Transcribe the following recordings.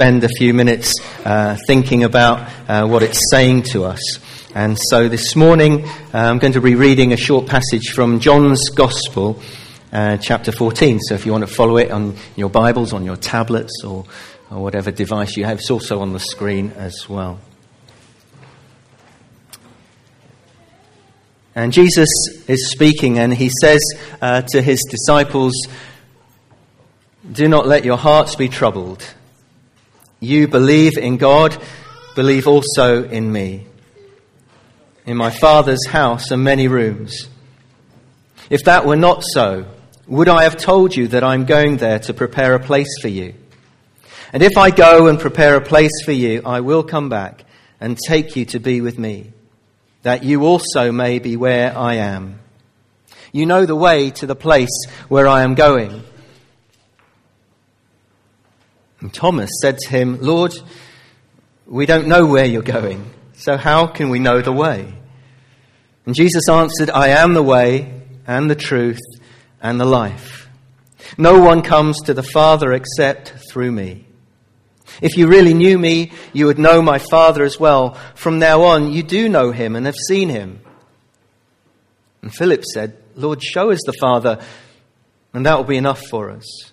spend a few minutes uh, thinking about uh, what it's saying to us. And so this morning uh, I'm going to be reading a short passage from John's Gospel, uh, chapter 14. So if you want to follow it on your Bibles, on your tablets, or, or whatever device you have, it's also on the screen as well. And Jesus is speaking, and he says uh, to his disciples, Do not let your hearts be troubled. You believe in God, believe also in me. In my Father's house are many rooms. If that were not so, would I have told you that I'm going there to prepare a place for you? And if I go and prepare a place for you, I will come back and take you to be with me, that you also may be where I am. You know the way to the place where I am going. And Thomas said to him, Lord, we don't know where you're going, so how can we know the way? And Jesus answered, I am the way and the truth and the life. No one comes to the Father except through me. If you really knew me, you would know my Father as well. From now on, you do know him and have seen him. And Philip said, Lord, show us the Father, and that will be enough for us.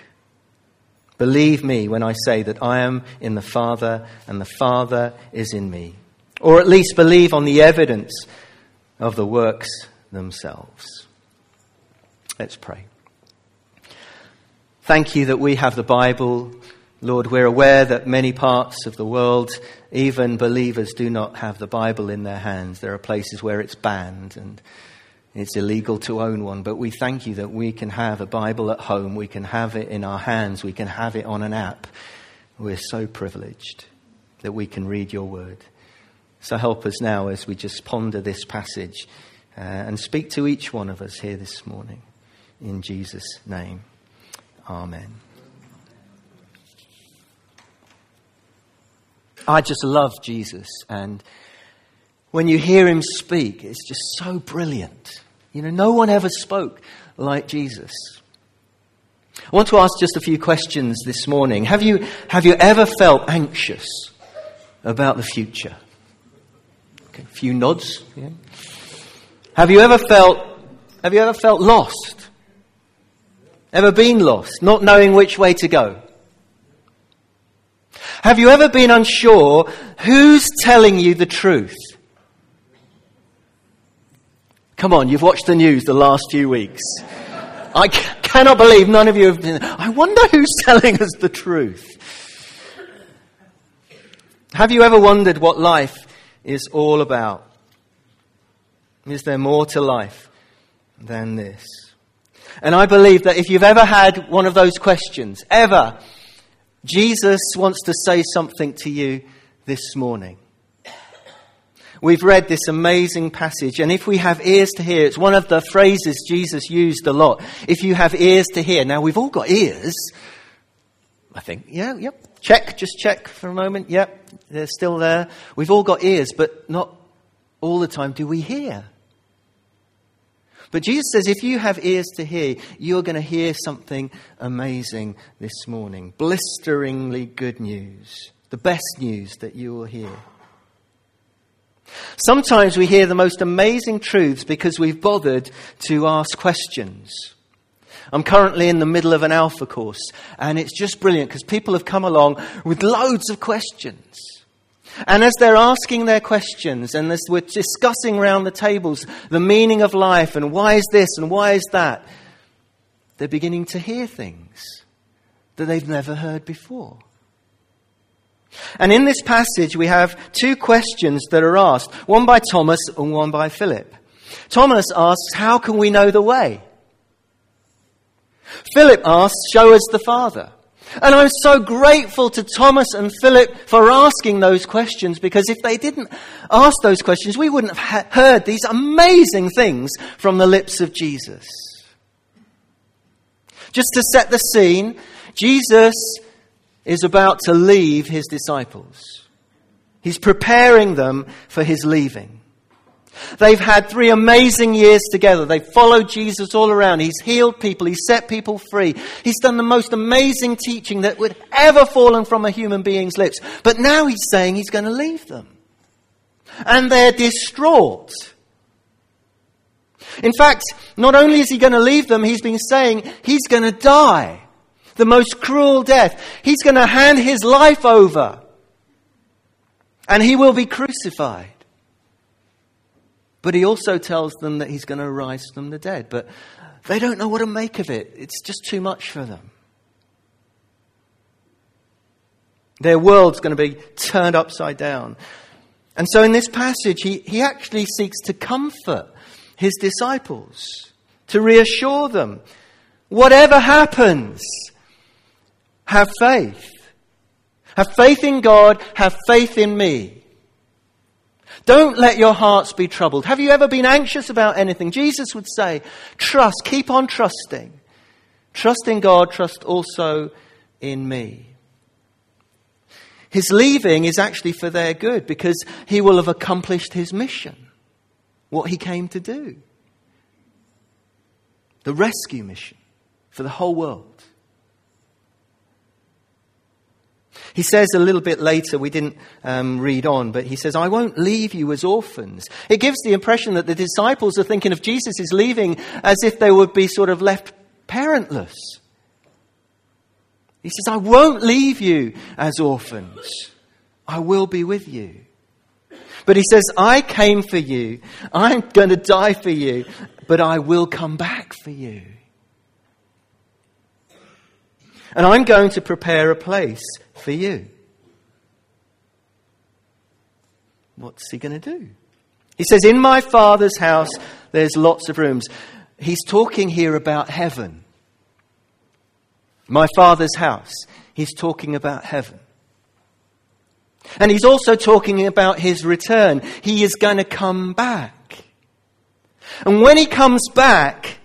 Believe me when I say that I am in the Father and the Father is in me. Or at least believe on the evidence of the works themselves. Let's pray. Thank you that we have the Bible. Lord, we're aware that many parts of the world, even believers, do not have the Bible in their hands. There are places where it's banned and it's illegal to own one, but we thank you that we can have a Bible at home. We can have it in our hands. We can have it on an app. We're so privileged that we can read your word. So help us now as we just ponder this passage uh, and speak to each one of us here this morning. In Jesus' name, Amen. I just love Jesus and when you hear him speak, it's just so brilliant. You know, no one ever spoke like Jesus. I want to ask just a few questions this morning. Have you, have you ever felt anxious about the future? Okay, a few nods. Yeah. Have you ever felt, have you ever felt lost? Ever been lost, not knowing which way to go? Have you ever been unsure who's telling you the truth? Come on, you've watched the news the last few weeks. I c- cannot believe none of you have been. I wonder who's telling us the truth. Have you ever wondered what life is all about? Is there more to life than this? And I believe that if you've ever had one of those questions, ever, Jesus wants to say something to you this morning. We've read this amazing passage, and if we have ears to hear, it's one of the phrases Jesus used a lot. If you have ears to hear. Now, we've all got ears. I think, yeah, yep. Check, just check for a moment. Yep, they're still there. We've all got ears, but not all the time do we hear. But Jesus says, if you have ears to hear, you're going to hear something amazing this morning. Blisteringly good news. The best news that you will hear. Sometimes we hear the most amazing truths because we've bothered to ask questions. I'm currently in the middle of an alpha course, and it's just brilliant because people have come along with loads of questions. And as they're asking their questions, and as we're discussing around the tables the meaning of life and why is this and why is that, they're beginning to hear things that they've never heard before. And in this passage, we have two questions that are asked one by Thomas and one by Philip. Thomas asks, How can we know the way? Philip asks, Show us the Father. And I'm so grateful to Thomas and Philip for asking those questions because if they didn't ask those questions, we wouldn't have heard these amazing things from the lips of Jesus. Just to set the scene, Jesus is about to leave his disciples. He's preparing them for his leaving. They've had three amazing years together. They've followed Jesus all around. He's healed people. He's set people free. He's done the most amazing teaching that would ever fallen from a human being's lips. But now he's saying he's going to leave them. And they're distraught. In fact, not only is he going to leave them, he's been saying he's going to die. The most cruel death. He's going to hand his life over. And he will be crucified. But he also tells them that he's going to rise from the dead. But they don't know what to make of it. It's just too much for them. Their world's going to be turned upside down. And so in this passage, he, he actually seeks to comfort his disciples, to reassure them whatever happens, have faith. Have faith in God, have faith in me. Don't let your hearts be troubled. Have you ever been anxious about anything? Jesus would say, trust, keep on trusting. Trust in God, trust also in me. His leaving is actually for their good because he will have accomplished his mission, what he came to do. The rescue mission for the whole world. He says a little bit later, we didn't um, read on, but he says, I won't leave you as orphans. It gives the impression that the disciples are thinking of Jesus is leaving as if they would be sort of left parentless. He says, I won't leave you as orphans. I will be with you. But he says, I came for you. I'm going to die for you, but I will come back for you. And I'm going to prepare a place for you. What's he going to do? He says, In my Father's house, there's lots of rooms. He's talking here about heaven. My Father's house. He's talking about heaven. And he's also talking about his return. He is going to come back. And when he comes back,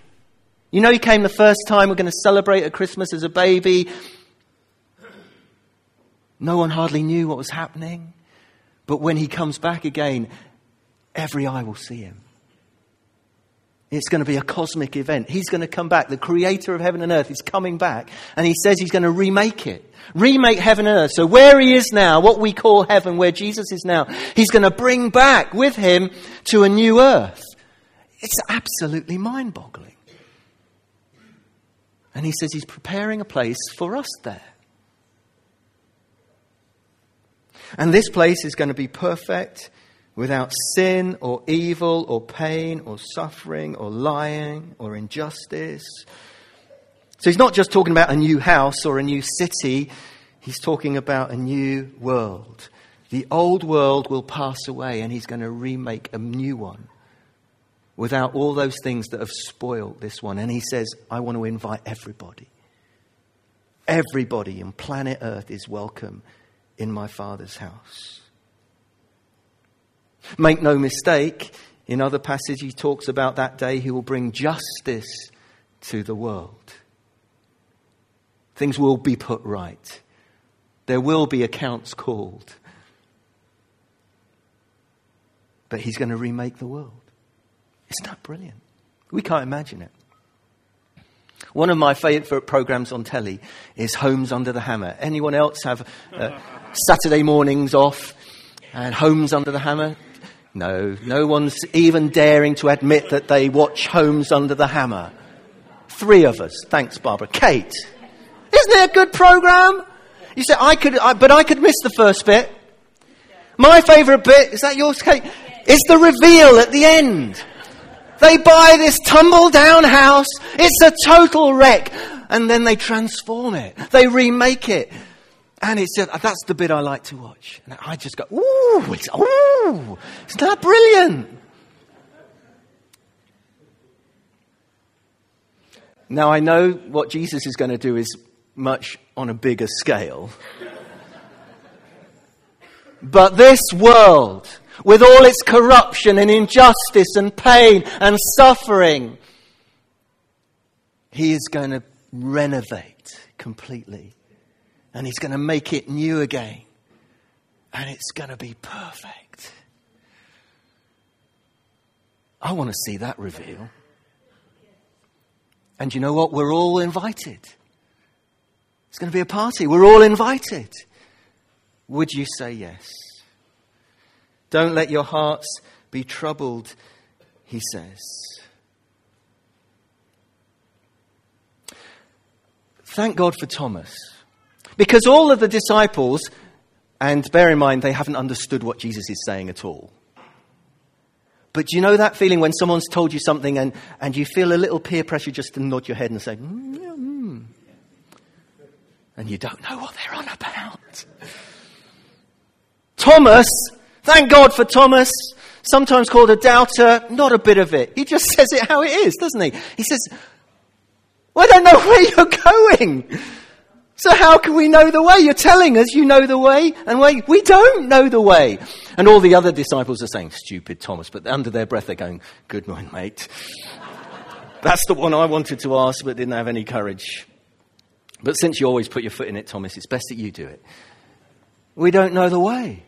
you know, he came the first time we're going to celebrate at Christmas as a baby. No one hardly knew what was happening. But when he comes back again, every eye will see him. It's going to be a cosmic event. He's going to come back. The creator of heaven and earth is coming back. And he says he's going to remake it. Remake heaven and earth. So where he is now, what we call heaven, where Jesus is now, he's going to bring back with him to a new earth. It's absolutely mind boggling. And he says he's preparing a place for us there. And this place is going to be perfect without sin or evil or pain or suffering or lying or injustice. So he's not just talking about a new house or a new city, he's talking about a new world. The old world will pass away and he's going to remake a new one without all those things that have spoiled this one. And he says, I want to invite everybody. Everybody on planet Earth is welcome in my Father's house. Make no mistake, in other passages, he talks about that day he will bring justice to the world. Things will be put right. There will be accounts called. But he's going to remake the world. Isn't that brilliant? We can't imagine it. One of my favourite programs on telly is Homes Under the Hammer. Anyone else have uh, Saturday mornings off and Homes Under the Hammer? No, no one's even daring to admit that they watch Homes Under the Hammer. Three of us. Thanks, Barbara. Kate. Isn't it a good program? You say, I could, I, but I could miss the first bit. My favourite bit, is that yours, Kate? Is the reveal at the end. They buy this tumble down house. It's a total wreck. And then they transform it. They remake it. And it's just, that's the bit I like to watch. And I just go, ooh, it's, ooh, isn't that brilliant? Now I know what Jesus is going to do is much on a bigger scale. but this world, with all its corruption and injustice and pain and suffering, he is going to renovate completely. And he's going to make it new again. And it's going to be perfect. I want to see that reveal. And you know what? We're all invited. It's going to be a party. We're all invited. Would you say yes? Don't let your hearts be troubled, he says. Thank God for Thomas. Because all of the disciples, and bear in mind, they haven't understood what Jesus is saying at all. But do you know that feeling when someone's told you something and, and you feel a little peer pressure just to nod your head and say, mm, yeah, mm. and you don't know what they're on about? Thomas, thank God for Thomas, sometimes called a doubter, not a bit of it. He just says it how it is, doesn't he? He says, well, I don't know where you're going. So how can we know the way? You're telling us you know the way, and we, we don't know the way. And all the other disciples are saying, stupid Thomas, but under their breath they're going, good morning, mate. That's the one I wanted to ask, but didn't have any courage. But since you always put your foot in it, Thomas, it's best that you do it. We don't know the way.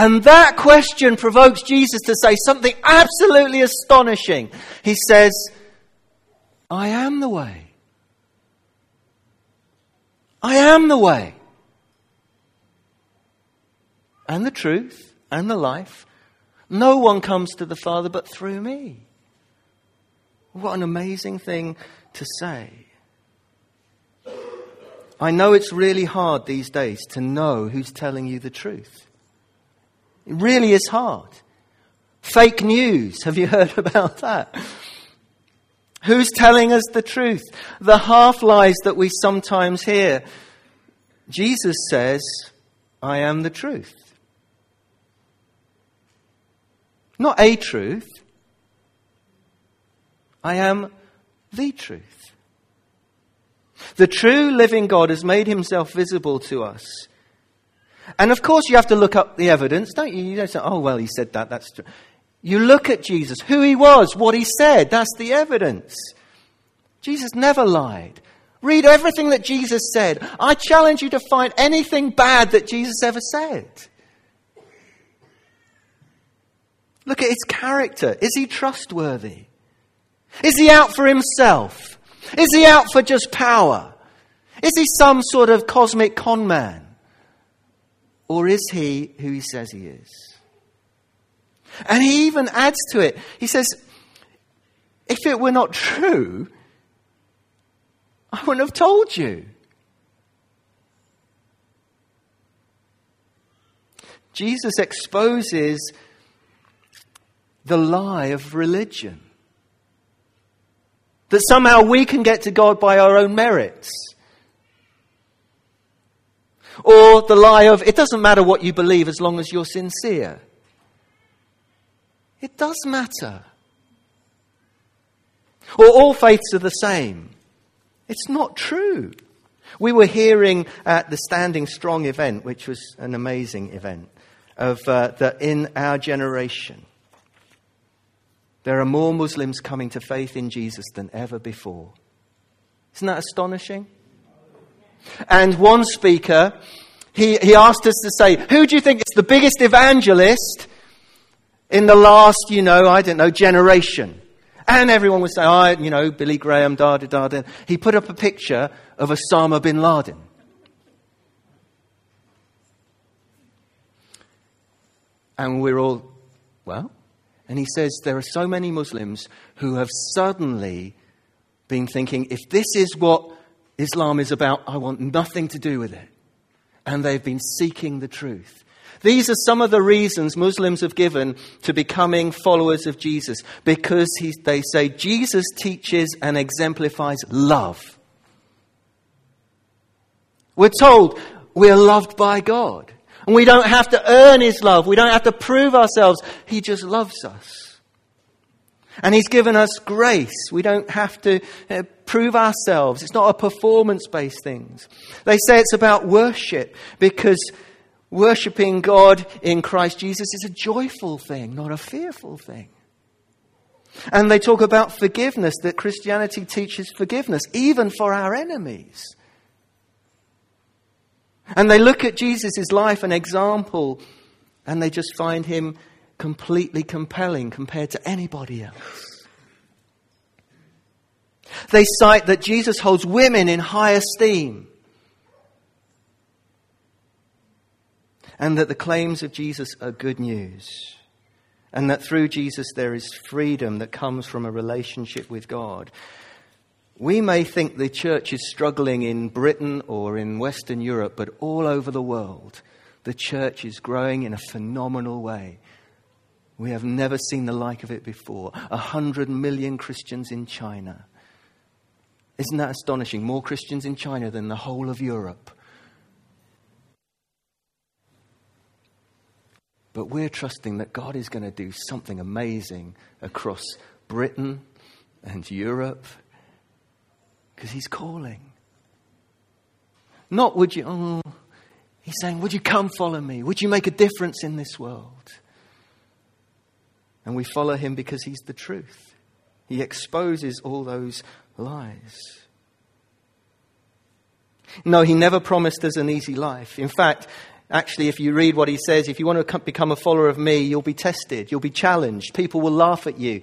And that question provokes Jesus to say something absolutely astonishing. He says, I am the way. I am the way and the truth and the life. No one comes to the Father but through me. What an amazing thing to say. I know it's really hard these days to know who's telling you the truth. It really is hard. Fake news, have you heard about that? Who's telling us the truth? The half lies that we sometimes hear. Jesus says, I am the truth. Not a truth. I am the truth. The true living God has made himself visible to us. And of course, you have to look up the evidence, don't you? You don't say, oh, well, he said that, that's true. You look at Jesus, who he was, what he said, that's the evidence. Jesus never lied. Read everything that Jesus said. I challenge you to find anything bad that Jesus ever said. Look at his character. Is he trustworthy? Is he out for himself? Is he out for just power? Is he some sort of cosmic con man? Or is he who he says he is? And he even adds to it. He says, if it were not true, I wouldn't have told you. Jesus exposes the lie of religion. That somehow we can get to God by our own merits. Or the lie of it doesn't matter what you believe as long as you're sincere. It does matter. Or all faiths are the same. It's not true. We were hearing at the Standing Strong event, which was an amazing event, of uh, that in our generation, there are more Muslims coming to faith in Jesus than ever before. Isn't that astonishing? And one speaker, he, he asked us to say, Who do you think is the biggest evangelist in the last, you know, I don't know, generation. And everyone would say, oh, you know, Billy Graham, da da da. He put up a picture of Osama bin Laden. And we're all, well, and he says there are so many Muslims who have suddenly been thinking, if this is what Islam is about, I want nothing to do with it. And they've been seeking the truth. These are some of the reasons Muslims have given to becoming followers of Jesus because he, they say Jesus teaches and exemplifies love. We're told we're loved by God. And we don't have to earn His love. We don't have to prove ourselves. He just loves us. And He's given us grace. We don't have to uh, prove ourselves. It's not a performance based thing. They say it's about worship because worshipping God in Christ Jesus is a joyful thing, not a fearful thing. And they talk about forgiveness, that Christianity teaches forgiveness, even for our enemies. And they look at Jesus' life and example, and they just find him completely compelling compared to anybody else. They cite that Jesus holds women in high esteem. And that the claims of Jesus are good news. And that through Jesus there is freedom that comes from a relationship with God. We may think the church is struggling in Britain or in Western Europe, but all over the world, the church is growing in a phenomenal way. We have never seen the like of it before. A hundred million Christians in China. Isn't that astonishing? More Christians in China than the whole of Europe. But we're trusting that God is going to do something amazing across Britain and Europe because He's calling. Not would you, oh, He's saying, Would you come follow me? Would you make a difference in this world? And we follow him because he's the truth. He exposes all those lies. No, he never promised us an easy life. In fact, actually, if you read what he says, if you want to become a follower of me, you'll be tested, you'll be challenged, people will laugh at you,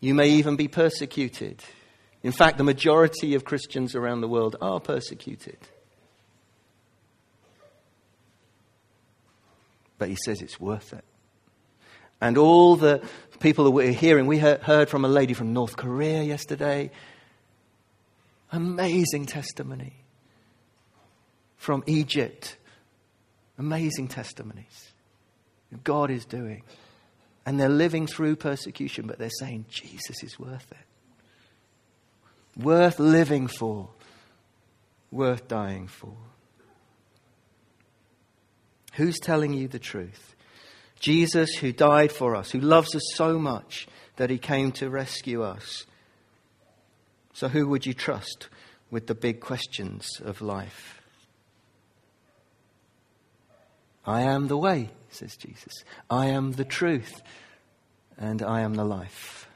you may even be persecuted. In fact, the majority of Christians around the world are persecuted. But he says it's worth it. And all the people that we're hearing, we heard from a lady from North Korea yesterday. Amazing testimony. From Egypt. Amazing testimonies. God is doing. And they're living through persecution, but they're saying, Jesus is worth it. Worth living for. Worth dying for. Who's telling you the truth? Jesus, who died for us, who loves us so much that he came to rescue us. So, who would you trust with the big questions of life? I am the way, says Jesus. I am the truth, and I am the life.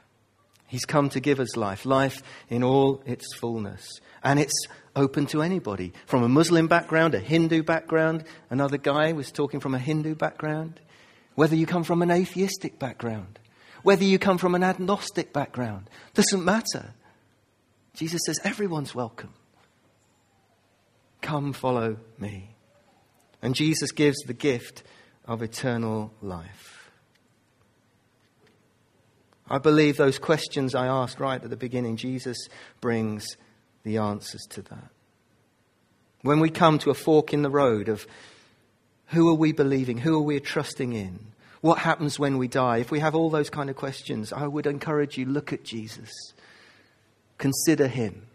He's come to give us life, life in all its fullness. And it's open to anybody. From a Muslim background, a Hindu background, another guy was talking from a Hindu background whether you come from an atheistic background, whether you come from an agnostic background, doesn't matter. Jesus says, everyone's welcome. Come follow me. And Jesus gives the gift of eternal life. I believe those questions I asked right at the beginning, Jesus brings the answers to that. When we come to a fork in the road of who are we believing? Who are we trusting in? What happens when we die? If we have all those kind of questions, I would encourage you look at Jesus. Consider him.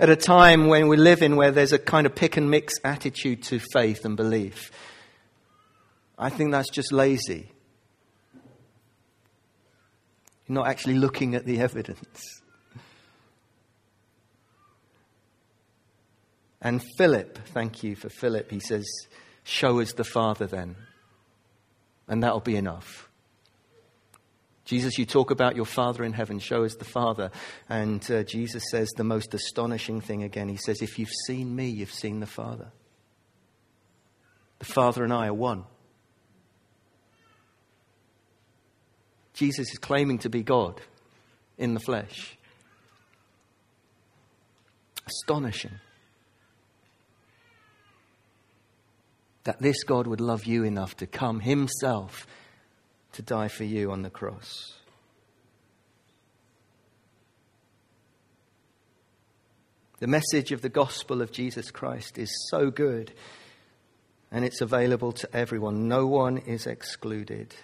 At a time when we live in where there's a kind of pick and mix attitude to faith and belief, I think that's just lazy. You're not actually looking at the evidence. And Philip, thank you for Philip, he says, Show us the Father then, and that'll be enough. Jesus, you talk about your Father in heaven, show us the Father. And uh, Jesus says the most astonishing thing again. He says, If you've seen me, you've seen the Father. The Father and I are one. Jesus is claiming to be God in the flesh. Astonishing. That this God would love you enough to come himself to die for you on the cross. The message of the gospel of Jesus Christ is so good and it's available to everyone. No one is excluded.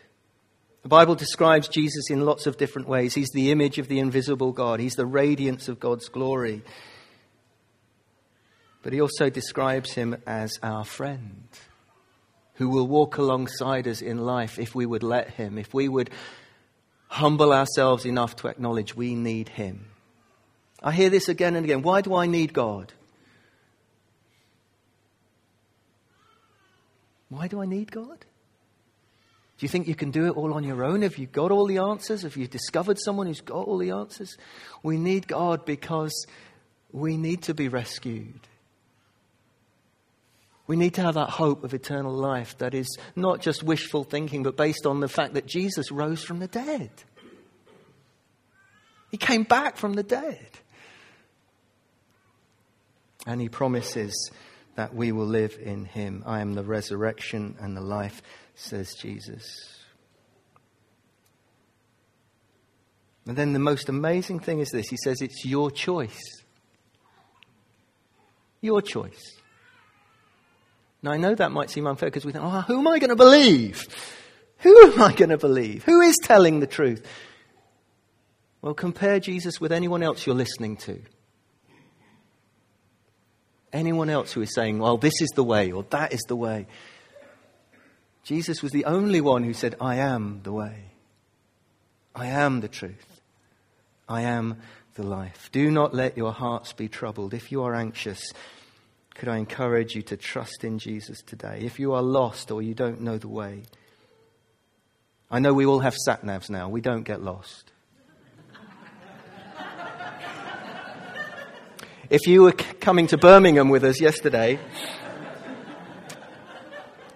The Bible describes Jesus in lots of different ways. He's the image of the invisible God, He's the radiance of God's glory. But He also describes Him as our friend who will walk alongside us in life if we would let Him, if we would humble ourselves enough to acknowledge we need Him. I hear this again and again. Why do I need God? Why do I need God? Do you think you can do it all on your own? Have you got all the answers? Have you discovered someone who's got all the answers? We need God because we need to be rescued. We need to have that hope of eternal life that is not just wishful thinking, but based on the fact that Jesus rose from the dead. He came back from the dead. And he promises that we will live in him. I am the resurrection and the life, says Jesus. And then the most amazing thing is this He says it's your choice. Your choice. Now, I know that might seem unfair because we think, oh, who am I going to believe? Who am I going to believe? Who is telling the truth? Well, compare Jesus with anyone else you're listening to. Anyone else who is saying, well, this is the way or that is the way. Jesus was the only one who said, I am the way. I am the truth. I am the life. Do not let your hearts be troubled. If you are anxious, could I encourage you to trust in Jesus today? If you are lost or you don't know the way, I know we all have sat navs now. We don't get lost. if you were coming to Birmingham with us yesterday,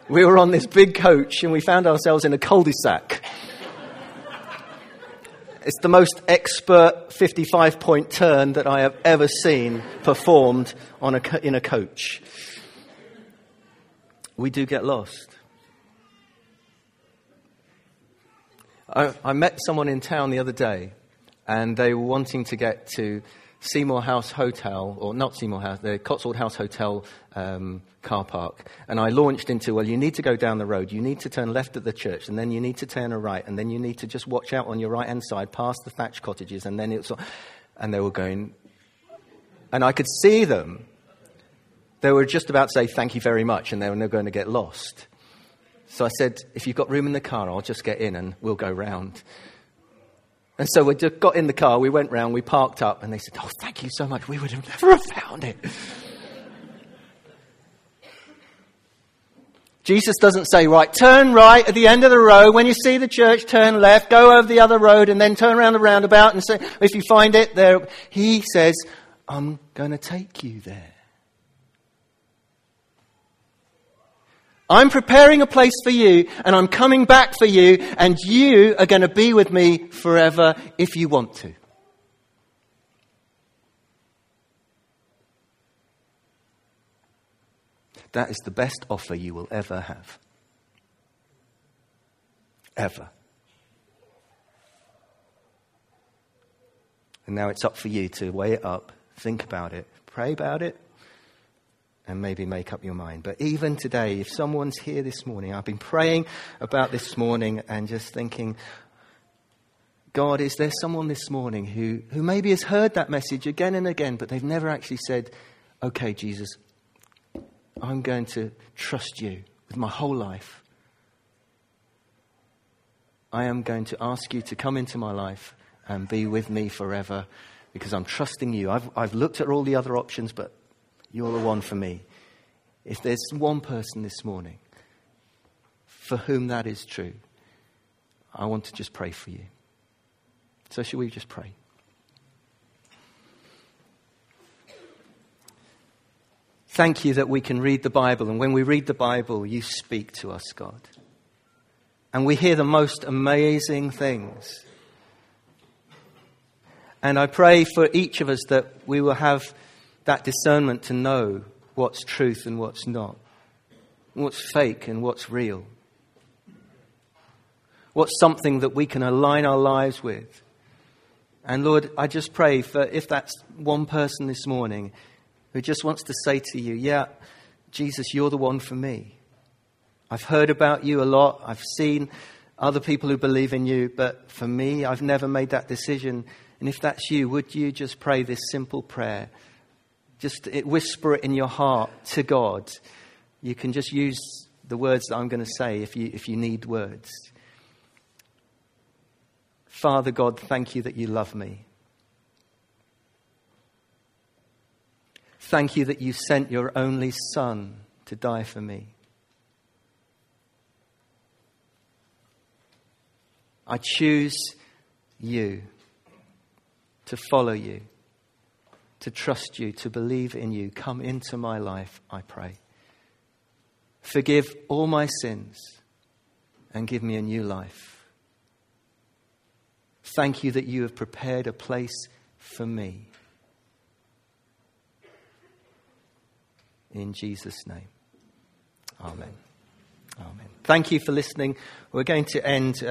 we were on this big coach and we found ourselves in a cul de sac. It's the most expert 55 point turn that I have ever seen performed on a, in a coach. We do get lost. I, I met someone in town the other day, and they were wanting to get to Seymour House Hotel, or not Seymour House, the Cotswold House Hotel um, car park. And I launched into, well, you need to go down the road. You need to turn left at the church, and then you need to turn a right, and then you need to just watch out on your right hand side past the thatched cottages, and then it's. And they were going. And I could see them. They were just about to say thank you very much, and they were going to get lost. So I said, if you've got room in the car, I'll just get in and we'll go round. And so we just got in the car, we went round, we parked up, and they said, Oh, thank you so much. We would have never have found it. Jesus doesn't say, right, turn right at the end of the road. When you see the church, turn left, go over the other road, and then turn around the roundabout and say, if you find it there. He says, I'm going to take you there. I'm preparing a place for you and I'm coming back for you and you are going to be with me forever if you want to. That is the best offer you will ever have. Ever. And now it's up for you to weigh it up, think about it, pray about it, and maybe make up your mind. But even today, if someone's here this morning, I've been praying about this morning and just thinking, God, is there someone this morning who, who maybe has heard that message again and again, but they've never actually said, okay, Jesus, I'm going to trust you with my whole life. I am going to ask you to come into my life and be with me forever because I'm trusting you. I've, I've looked at all the other options, but you're the one for me. If there's one person this morning for whom that is true, I want to just pray for you. So, should we just pray? Thank you that we can read the Bible, and when we read the Bible, you speak to us, God. And we hear the most amazing things. And I pray for each of us that we will have that discernment to know what's truth and what's not, what's fake and what's real, what's something that we can align our lives with. And Lord, I just pray for if that's one person this morning who just wants to say to you, Yeah, Jesus, you're the one for me. I've heard about you a lot, I've seen other people who believe in you, but for me, I've never made that decision. And if that's you, would you just pray this simple prayer? Just whisper it in your heart to God. You can just use the words that I'm going to say if you, if you need words. Father God, thank you that you love me. Thank you that you sent your only Son to die for me. I choose you to follow you, to trust you, to believe in you. Come into my life, I pray. Forgive all my sins and give me a new life. Thank you that you have prepared a place for me. In Jesus' name. Amen. Amen. Thank you for listening. We're going to end. Uh